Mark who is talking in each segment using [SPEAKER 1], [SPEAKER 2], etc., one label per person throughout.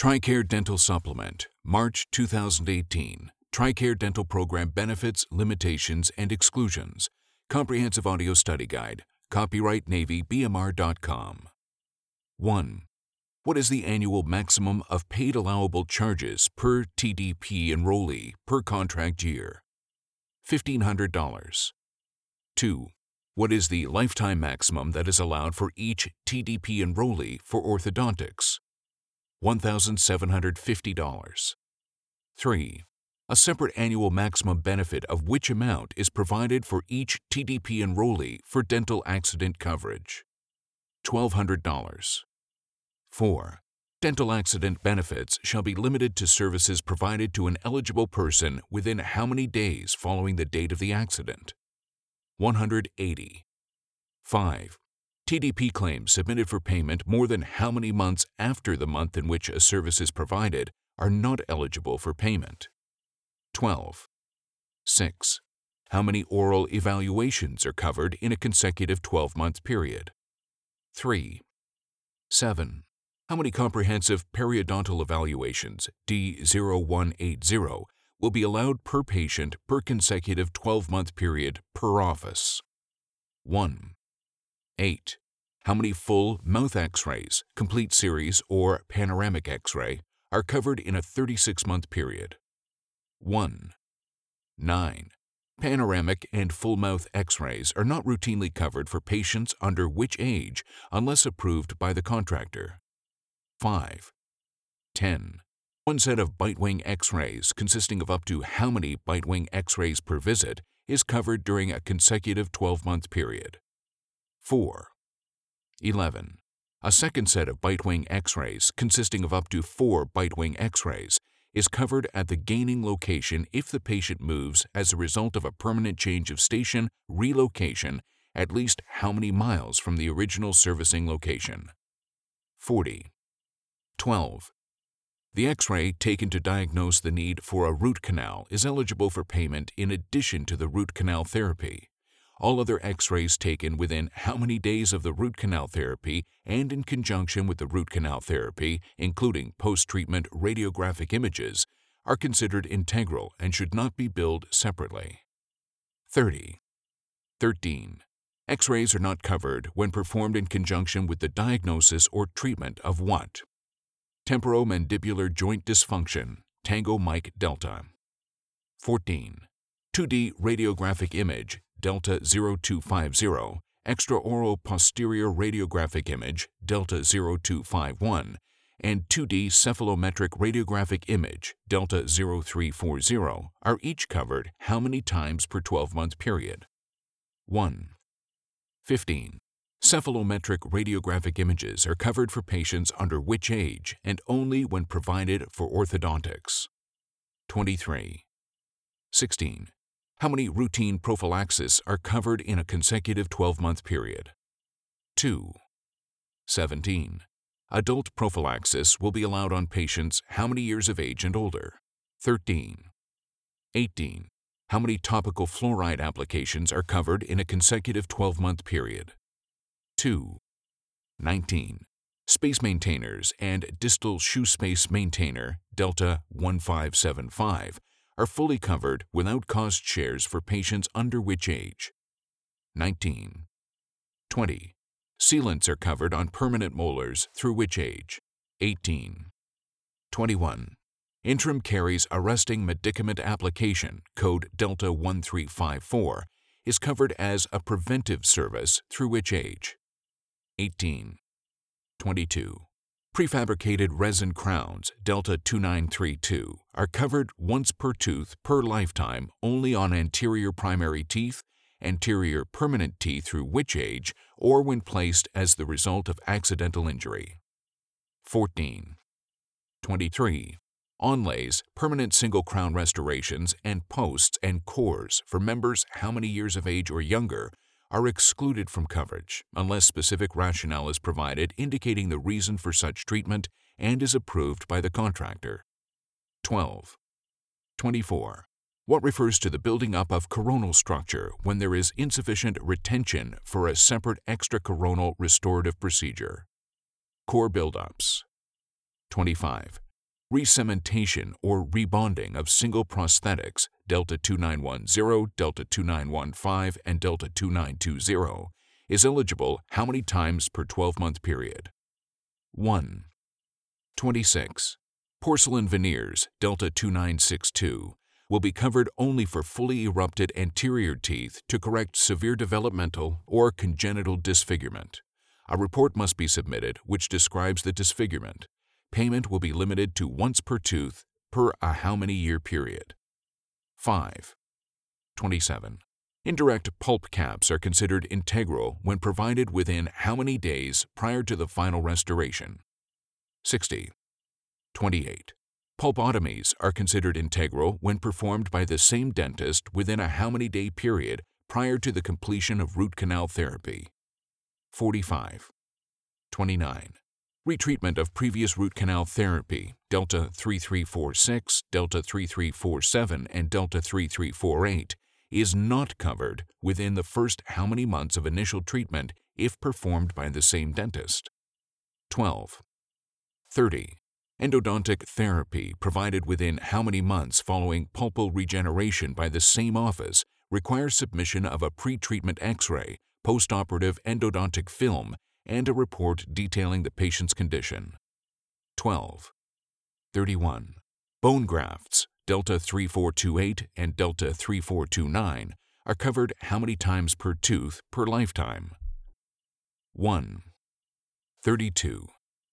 [SPEAKER 1] TRICARE Dental Supplement, March 2018. TRICARE Dental Program Benefits, Limitations, and Exclusions. Comprehensive Audio Study Guide. Copyright Navy BMR.com. 1. What is the annual maximum of paid allowable charges per TDP enrollee per contract year? $1,500. 2. What is the lifetime maximum that is allowed for each TDP enrollee for orthodontics? $1,750. 3. A separate annual maximum benefit of which amount is provided for each TDP enrollee for dental accident coverage? $1,200. 4. Dental accident benefits shall be limited to services provided to an eligible person within how many days following the date of the accident? 180. 5. TDP claims submitted for payment more than how many months after the month in which a service is provided are not eligible for payment? 12. 6. How many oral evaluations are covered in a consecutive 12 month period? 3. 7. How many comprehensive periodontal evaluations, D0180, will be allowed per patient per consecutive 12 month period per office? 1. 8. How many full mouth x rays, complete series, or panoramic x ray are covered in a 36 month period? 1. 9. Panoramic and full mouth x rays are not routinely covered for patients under which age unless approved by the contractor? 5. 10. One set of bite wing x rays, consisting of up to how many bite wing x rays per visit, is covered during a consecutive 12 month period? 4. 11. A second set of bite wing x rays, consisting of up to four bite wing x rays, is covered at the gaining location if the patient moves as a result of a permanent change of station, relocation, at least how many miles from the original servicing location? 40. 12. The X-ray taken to diagnose the need for a root canal is eligible for payment in addition to the root canal therapy. All other X-rays taken within how many days of the root canal therapy and in conjunction with the root canal therapy, including post-treatment radiographic images, are considered integral and should not be billed separately. 30. 13. X-rays are not covered when performed in conjunction with the diagnosis or treatment of what? Temporomandibular joint dysfunction, Tango Mike Delta. 14. 2D radiographic image, Delta 0250, extraoral posterior radiographic image, Delta 0251, and 2D cephalometric radiographic image, Delta 0340, are each covered how many times per 12 month period? 1. 15. Cephalometric radiographic images are covered for patients under which age and only when provided for orthodontics? 23. 16. How many routine prophylaxis are covered in a consecutive 12 month period? 2. 17. Adult prophylaxis will be allowed on patients how many years of age and older? 13. 18. How many topical fluoride applications are covered in a consecutive 12 month period? 2. 19. Space maintainers and distal shoe space maintainer Delta 1575 are fully covered without cost shares for patients under which age? 19. 20. Sealants are covered on permanent molars through which age? 18. 21. Interim caries arresting medicament application, code Delta 1354, is covered as a preventive service through which age? 18. 22. Prefabricated resin crowns, Delta 2932, are covered once per tooth per lifetime only on anterior primary teeth, anterior permanent teeth through which age, or when placed as the result of accidental injury. 14. 23. Onlays, permanent single crown restorations, and posts and cores for members how many years of age or younger are excluded from coverage unless specific rationale is provided indicating the reason for such treatment and is approved by the contractor. 12. 24. What refers to the building up of coronal structure when there is insufficient retention for a separate extracoronal restorative procedure? Core buildups. 25. Recementation or rebonding of single prosthetics Delta 2910, Delta 2915, and Delta 2920 is eligible how many times per 12-month period? 1. 26. Porcelain veneers Delta 2962 will be covered only for fully erupted anterior teeth to correct severe developmental or congenital disfigurement. A report must be submitted which describes the disfigurement. Payment will be limited to once per tooth per a how many year period. 5. 27. Indirect pulp caps are considered integral when provided within how many days prior to the final restoration? 60. 28. Pulpotomies are considered integral when performed by the same dentist within a how many day period prior to the completion of root canal therapy. 45. 29. Retreatment of previous root canal therapy, Delta 3346, Delta 3347, and Delta 3348, is not covered within the first how many months of initial treatment if performed by the same dentist. 12. 30. Endodontic therapy provided within how many months following pulpal regeneration by the same office requires submission of a pre-treatment X-ray, postoperative endodontic film, and a report detailing the patient's condition. 12. 31. Bone grafts, Delta 3428 and Delta 3429, are covered how many times per tooth per lifetime? 1. 32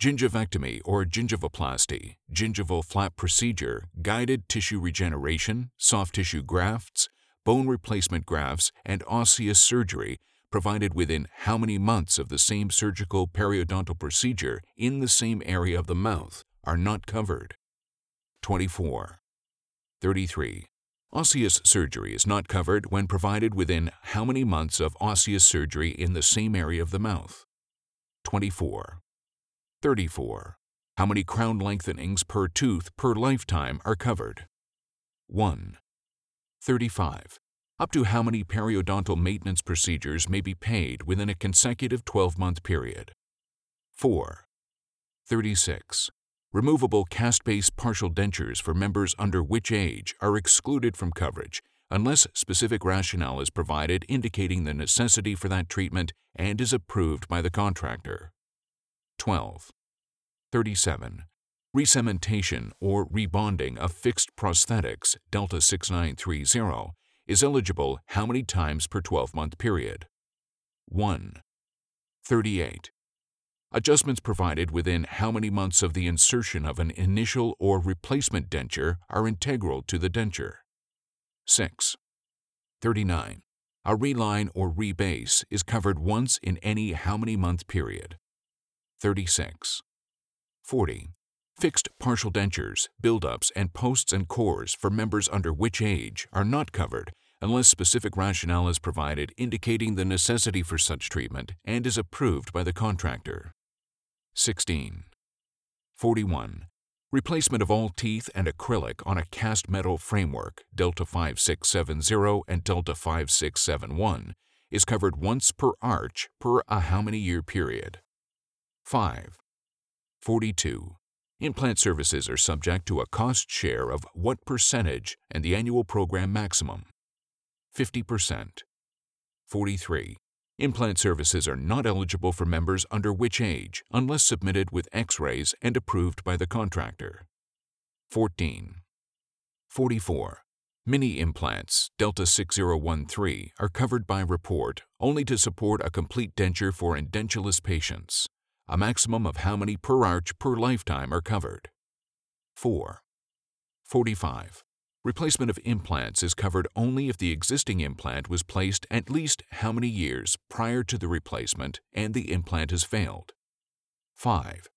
[SPEAKER 1] gingivectomy or gingivoplasty, gingival flap procedure, guided tissue regeneration, soft tissue grafts, bone replacement grafts, and osseous surgery provided within how many months of the same surgical periodontal procedure in the same area of the mouth are not covered. 24. 33. Osseous surgery is not covered when provided within how many months of osseous surgery in the same area of the mouth? 24. 34. How many crown lengthenings per tooth per lifetime are covered? 1. 35. Up to how many periodontal maintenance procedures may be paid within a consecutive 12-month period? 4. 36. Removable cast-base partial dentures for members under which age are excluded from coverage unless specific rationale is provided indicating the necessity for that treatment and is approved by the contractor. 12. 37. Recementation or rebonding of fixed prosthetics Delta 6930 is eligible how many times per 12-month period? 1. 38. Adjustments provided within how many months of the insertion of an initial or replacement denture are integral to the denture? 6. 39. A reline or rebase is covered once in any how many month period? 36. 40. Fixed partial dentures, buildups, and posts and cores for members under which age are not covered unless specific rationale is provided indicating the necessity for such treatment and is approved by the contractor. 16. 41. Replacement of all teeth and acrylic on a cast metal framework, Delta 5670 and Delta 5671, is covered once per arch per a how many year period? 5. 42. Implant services are subject to a cost share of what percentage and the annual program maximum? 50%. 43. Implant services are not eligible for members under which age unless submitted with x-rays and approved by the contractor. 14. 44. Mini implants, Delta 6013, are covered by report only to support a complete denture for edentulous patients. A maximum of how many per arch per lifetime are covered? 4. 45. Replacement of implants is covered only if the existing implant was placed at least how many years prior to the replacement and the implant has failed. 5.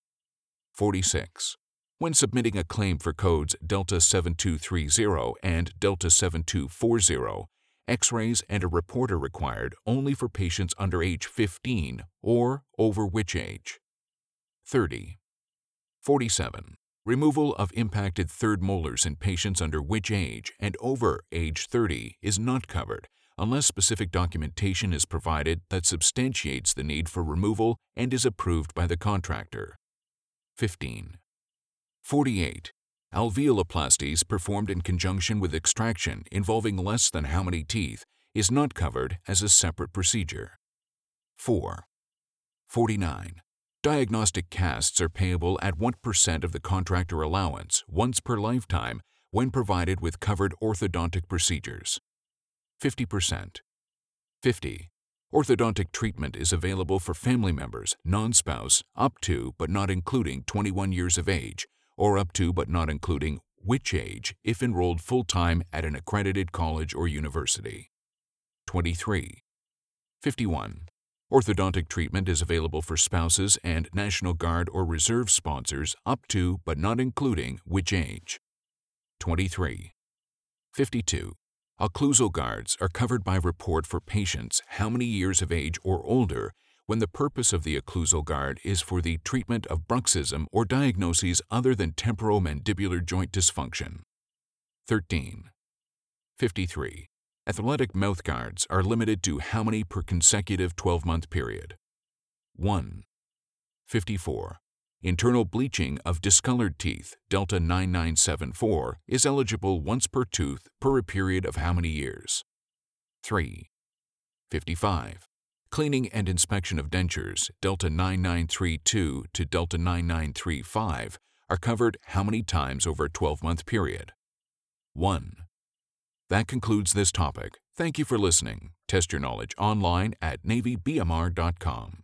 [SPEAKER 1] 46. When submitting a claim for codes Delta 7230 and Delta 7240, X-rays and a report are required only for patients under age 15 or over which age? 30. 47. Removal of impacted third molars in patients under which age and over age 30 is not covered unless specific documentation is provided that substantiates the need for removal and is approved by the contractor. 15. 48. Alveoloplasties performed in conjunction with extraction involving less than how many teeth is not covered as a separate procedure. 4. 49. Diagnostic casts are payable at 1% of the contractor allowance once per lifetime when provided with covered orthodontic procedures. 50%. 50. Orthodontic treatment is available for family members, non-spouse, up to but not including 21 years of age, or up to but not including which age if enrolled full-time at an accredited college or university. 23. 51. Orthodontic treatment is available for spouses and National Guard or Reserve sponsors up to but not including which age. 23. 52. Occlusal guards are covered by report for patients how many years of age or older when the purpose of the occlusal guard is for the treatment of bruxism or diagnoses other than temporomandibular joint dysfunction. 13. 53. Athletic mouth guards are limited to how many per consecutive 12-month period? 1. 54. Internal bleaching of discolored teeth, Delta 9974, is eligible once per tooth per a period of how many years? 3. 55. Cleaning and inspection of dentures, Delta 9932 to Delta 9935, are covered how many times over a 12-month period? 1. That concludes this topic. Thank you for listening. Test your knowledge online at NavyBMR.com.